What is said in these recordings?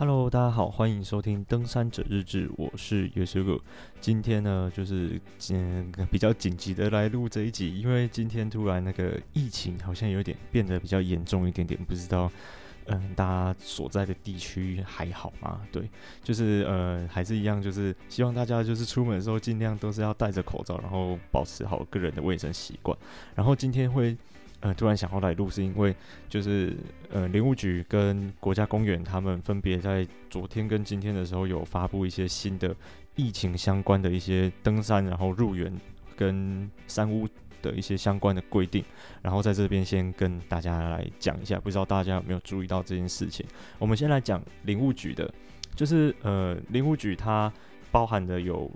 Hello，大家好，欢迎收听《登山者日志》，我是 y o s u g。今天呢，就是嗯比较紧急的来录这一集，因为今天突然那个疫情好像有点变得比较严重一点点，不知道嗯大家所在的地区还好吗？对，就是呃还是一样，就是希望大家就是出门的时候尽量都是要戴着口罩，然后保持好个人的卫生习惯。然后今天会。呃，突然想要来录，是因为就是呃，林务局跟国家公园他们分别在昨天跟今天的时候有发布一些新的疫情相关的一些登山，然后入园跟山屋的一些相关的规定，然后在这边先跟大家来讲一下，不知道大家有没有注意到这件事情？我们先来讲林务局的，就是呃，林务局它包含的有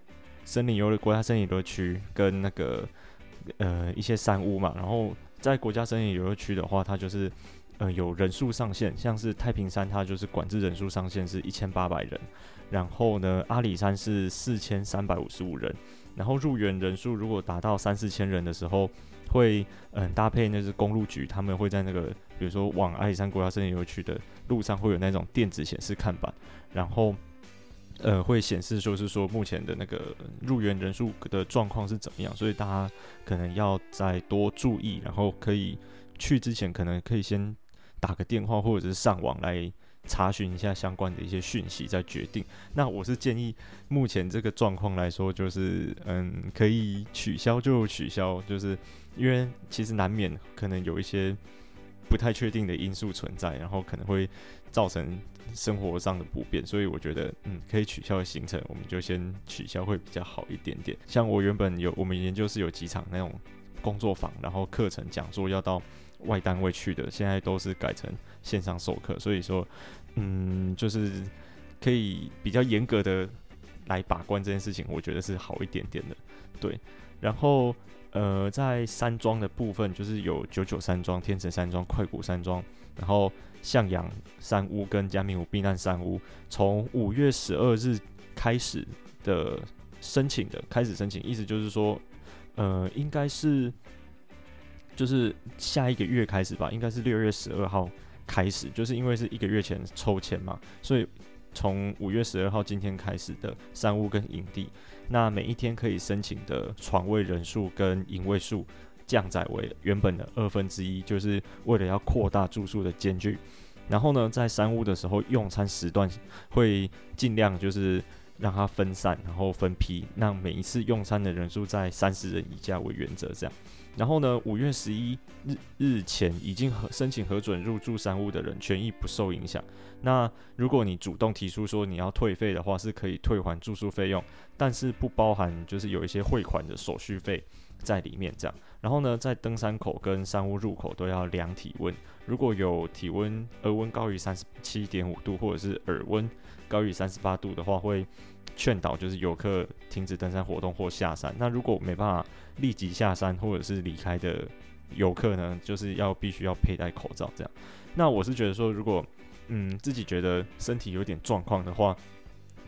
森林游乐国家森林游乐区跟那个呃一些山屋嘛，然后。在国家森林游乐区的话，它就是呃有人数上限，像是太平山，它就是管制人数上限是一千八百人，然后呢，阿里山是四千三百五十五人，然后入园人数如果达到三四千人的时候，会嗯、搭配那是公路局，他们会在那个比如说往阿里山国家森林游乐区的路上会有那种电子显示看板，然后。呃，会显示就是说目前的那个入园人数的状况是怎么样，所以大家可能要再多注意，然后可以去之前可能可以先打个电话或者是上网来查询一下相关的一些讯息再决定。那我是建议目前这个状况来说，就是嗯，可以取消就取消，就是因为其实难免可能有一些不太确定的因素存在，然后可能会造成。生活上的不便，所以我觉得，嗯，可以取消的行程，我们就先取消会比较好一点点。像我原本有，我们研究室有几场那种工作坊，然后课程讲座要到外单位去的，现在都是改成线上授课，所以说，嗯，就是可以比较严格的来把关这件事情，我觉得是好一点点的，对。然后，呃，在山庄的部分，就是有九九山庄、天成山庄、快谷山庄，然后。向阳山屋跟嘉明湖避难山屋，从五月十二日开始的申请的开始申请，意思就是说，呃，应该是就是下一个月开始吧，应该是六月十二号开始，就是因为是一个月前抽签嘛，所以从五月十二号今天开始的山屋跟营地，那每一天可以申请的床位人数跟营位数。降载为原本的二分之一，就是为了要扩大住宿的间距。然后呢，在三屋的时候，用餐时段会尽量就是让它分散，然后分批，让每一次用餐的人数在三十人以下为原则。这样。然后呢，五月十一日日前已经核申请核准入住山屋的人，权益不受影响。那如果你主动提出说你要退费的话，是可以退还住宿费用，但是不包含就是有一些汇款的手续费在里面。这样。然后呢，在登山口跟山屋入口都要量体温，如果有体温额温高于三十七点五度，或者是耳温高于三十八度的话，会劝导就是游客停止登山活动或下山。那如果没办法立即下山或者是离开的游客呢，就是要必须要佩戴口罩这样。那我是觉得说，如果嗯自己觉得身体有点状况的话，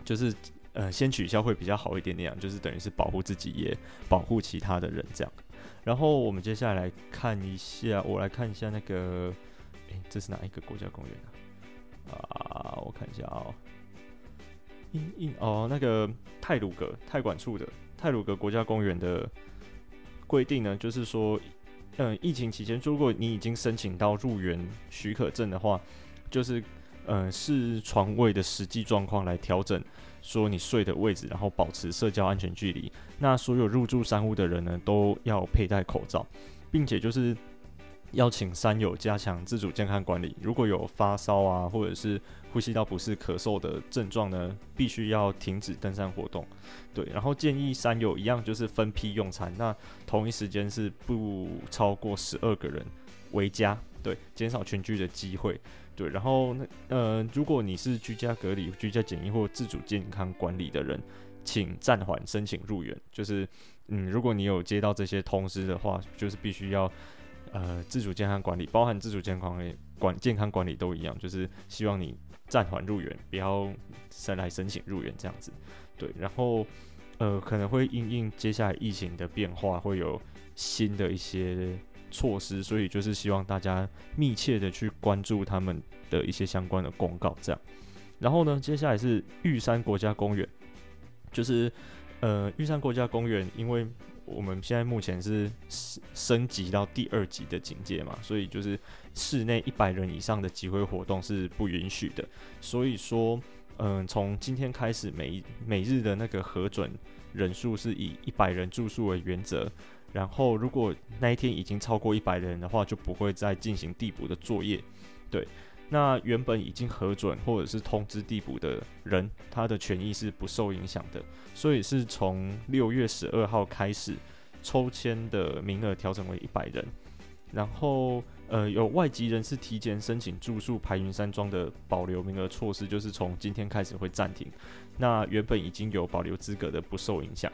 就是呃先取消会比较好一点点，就是等于是保护自己也保护其他的人这样。然后我们接下来看一下，我来看一下那个，诶，这是哪一个国家公园啊？啊，我看一下、哦，印印哦，那个泰鲁阁泰管处的泰鲁阁国家公园的规定呢，就是说，嗯，疫情期间，如果你已经申请到入园许可证的话，就是，嗯，视床位的实际状况来调整。说你睡的位置，然后保持社交安全距离。那所有入住山屋的人呢，都要佩戴口罩，并且就是邀请山友加强自主健康管理。如果有发烧啊，或者是呼吸道不适、咳嗽的症状呢，必须要停止登山活动。对，然后建议山友一样就是分批用餐，那同一时间是不超过十二个人为佳，对，减少群聚的机会。对，然后那呃，如果你是居家隔离、居家检疫或自主健康管理的人，请暂缓申请入园。就是嗯，如果你有接到这些通知的话，就是必须要呃自主健康管理，包含自主健康管健康管理都一样，就是希望你暂缓入园，不要再来申请入园这样子。对，然后呃可能会因应接下来疫情的变化，会有新的一些。措施，所以就是希望大家密切的去关注他们的一些相关的公告，这样。然后呢，接下来是玉山国家公园，就是呃玉山国家公园，因为我们现在目前是升级到第二级的警戒嘛，所以就是室内一百人以上的集会活动是不允许的。所以说，嗯、从今天开始每，每每日的那个核准人数是以一百人住宿为原则。然后，如果那一天已经超过一百人的话，就不会再进行递补的作业。对，那原本已经核准或者是通知递补的人，他的权益是不受影响的。所以是从六月十二号开始，抽签的名额调整为一百人。然后，呃，有外籍人士提前申请住宿排云山庄的保留名额措施，就是从今天开始会暂停。那原本已经有保留资格的不受影响。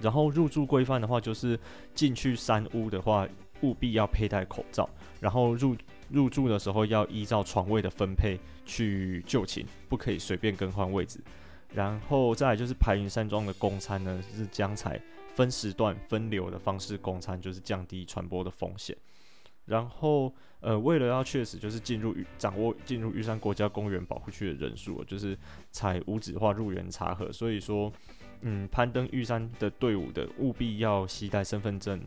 然后入住规范的话，就是进去山屋的话，务必要佩戴口罩。然后入入住的时候要依照床位的分配去就寝，不可以随便更换位置。然后再来就是排云山庄的供餐呢，是将采分时段分流的方式供餐，就是降低传播的风险。然后呃，为了要确实就是进入掌握进入玉山国家公园保护区的人数，就是采无纸化入园查核，所以说。嗯，攀登玉山的队伍的务必要携带身份证，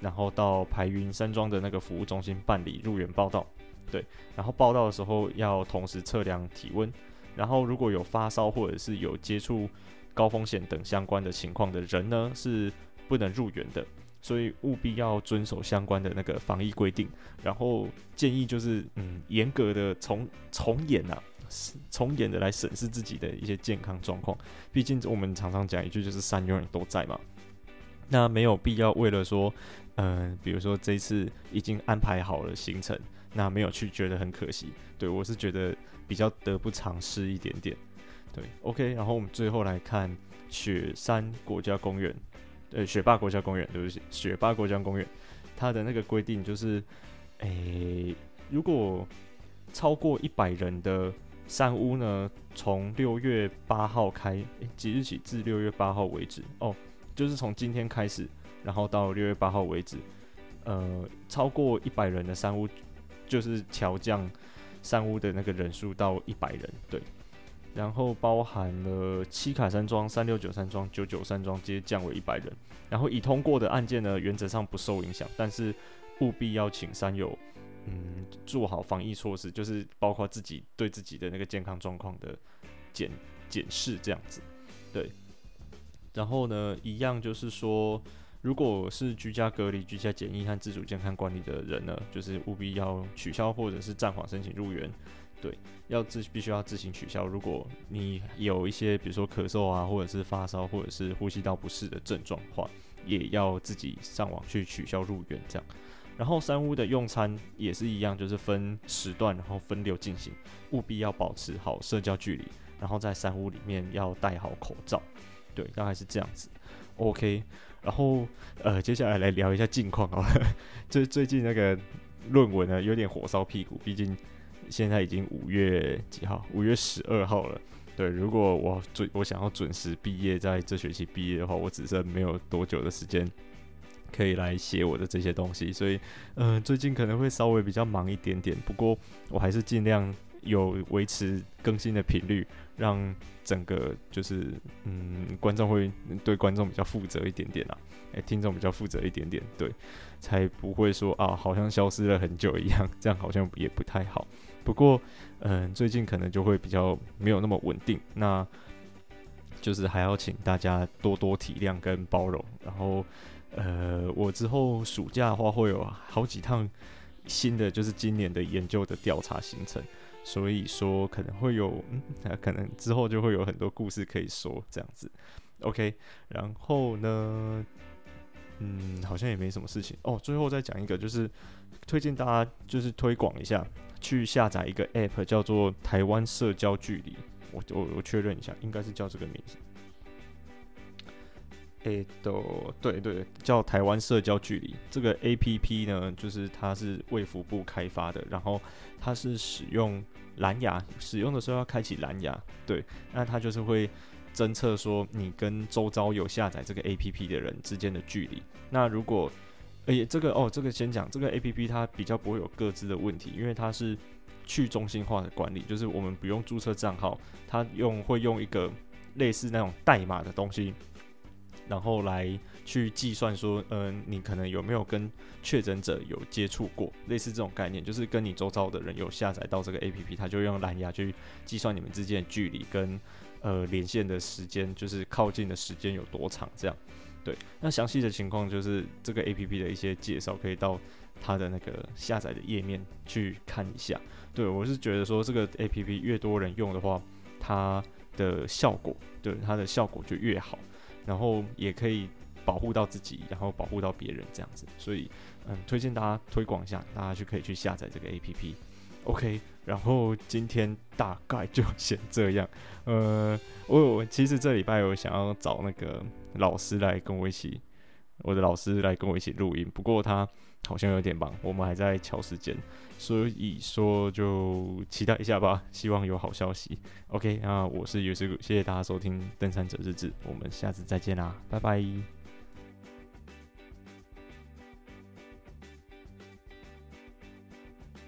然后到排云山庄的那个服务中心办理入园报到。对，然后报到的时候要同时测量体温，然后如果有发烧或者是有接触高风险等相关的情况的人呢，是不能入园的。所以务必要遵守相关的那个防疫规定，然后建议就是嗯，严格的从从严啊。从严的来审视自己的一些健康状况，毕竟我们常常讲一句就是山永远都在嘛。那没有必要为了说，嗯、比如说这一次已经安排好了行程，那没有去觉得很可惜。对，我是觉得比较得不偿失一点点。对，OK，然后我们最后来看雪山国家公园，呃，雪霸国家公园，对不起，雪霸国家公园，它的那个规定就是，诶、如果超过一百人的。山屋呢，从六月八号开，即日起至六月八号为止哦，就是从今天开始，然后到六月八号为止，呃，超过一百人的山屋，就是调降山屋的那个人数到一百人，对，然后包含了七卡山庄、三六九山庄、九九山庄，皆降为一百人，然后已通过的案件呢，原则上不受影响，但是务必邀请山友。嗯，做好防疫措施，就是包括自己对自己的那个健康状况的检检视这样子，对。然后呢，一样就是说，如果是居家隔离、居家检疫和自主健康管理的人呢，就是务必要取消或者是暂缓申请入园，对，要自必须要自行取消。如果你有一些比如说咳嗽啊，或者是发烧，或者是呼吸道不适的症状的话，也要自己上网去取消入园这样。然后三屋的用餐也是一样，就是分时段，然后分流进行，务必要保持好社交距离，然后在三屋里面要戴好口罩，对，大概是这样子。OK，然后呃，接下来来聊一下近况啊，最最近那个论文呢有点火烧屁股，毕竟现在已经五月几号？五月十二号了。对，如果我准我想要准时毕业，在这学期毕业的话，我只剩没有多久的时间。可以来写我的这些东西，所以，嗯、最近可能会稍微比较忙一点点，不过我还是尽量有维持更新的频率，让整个就是，嗯，观众会对观众比较负责一点点啊，诶、听众比较负责一点点，对，才不会说啊，好像消失了很久一样，这样好像也不太好。不过，嗯、最近可能就会比较没有那么稳定，那就是还要请大家多多体谅跟包容，然后。呃，我之后暑假的话会有好几趟新的，就是今年的研究的调查行程，所以说可能会有，嗯，可能之后就会有很多故事可以说这样子。OK，然后呢，嗯，好像也没什么事情哦。最后再讲一个，就是推荐大家就是推广一下，去下载一个 App 叫做台湾社交距离。我我我确认一下，应该是叫这个名字。诶，都对对，叫台湾社交距离这个 APP 呢，就是它是卫福部开发的，然后它是使用蓝牙，使用的时候要开启蓝牙，对，那它就是会侦测说你跟周遭有下载这个 APP 的人之间的距离。那如果，诶，这个哦，这个先讲这个 APP 它比较不会有各自的问题，因为它是去中心化的管理，就是我们不用注册账号，它用会用一个类似那种代码的东西，然后来去计算说，嗯、你可能有没有跟确诊者有接触过，类似这种概念，就是跟你周遭的人有下载到这个 APP，它就用蓝牙去计算你们之间的距离跟呃连线的时间，就是靠近的时间有多长，这样。对，那详细的情况就是这个 APP 的一些介绍，可以到它的那个下载的页面去看一下。对，我是觉得说这个 APP 越多人用的话，它的效果，对，它的效果就越好，然后也可以保护到自己，然后保护到别人这样子。所以，嗯，推荐大家推广一下，大家就可以去下载这个 APP。OK，然后今天大概就先这样。呃，我有其实这礼拜有想要找那个老师来跟我一起，我的老师来跟我一起录音，不过他好像有点忙，我们还在乔时间，所以说就期待一下吧，希望有好消息。OK，那我是尤师傅，谢谢大家收听《登山者日志》，我们下次再见啦，拜拜。